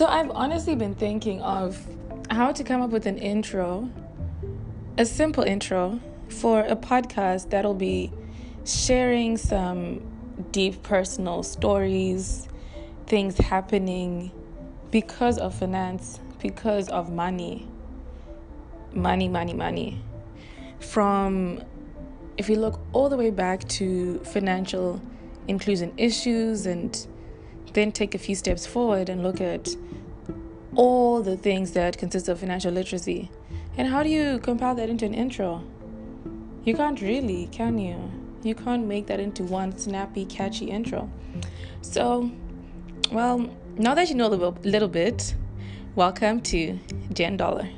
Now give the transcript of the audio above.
So I've honestly been thinking of how to come up with an intro, a simple intro for a podcast that'll be sharing some deep personal stories, things happening because of finance, because of money. Money, money, money. From if you look all the way back to financial inclusion issues and then take a few steps forward and look at all the things that consist of financial literacy. And how do you compile that into an intro? You can't really, can you? You can't make that into one snappy, catchy intro. So, well, now that you know a little, bit, welcome to Jen Dollar.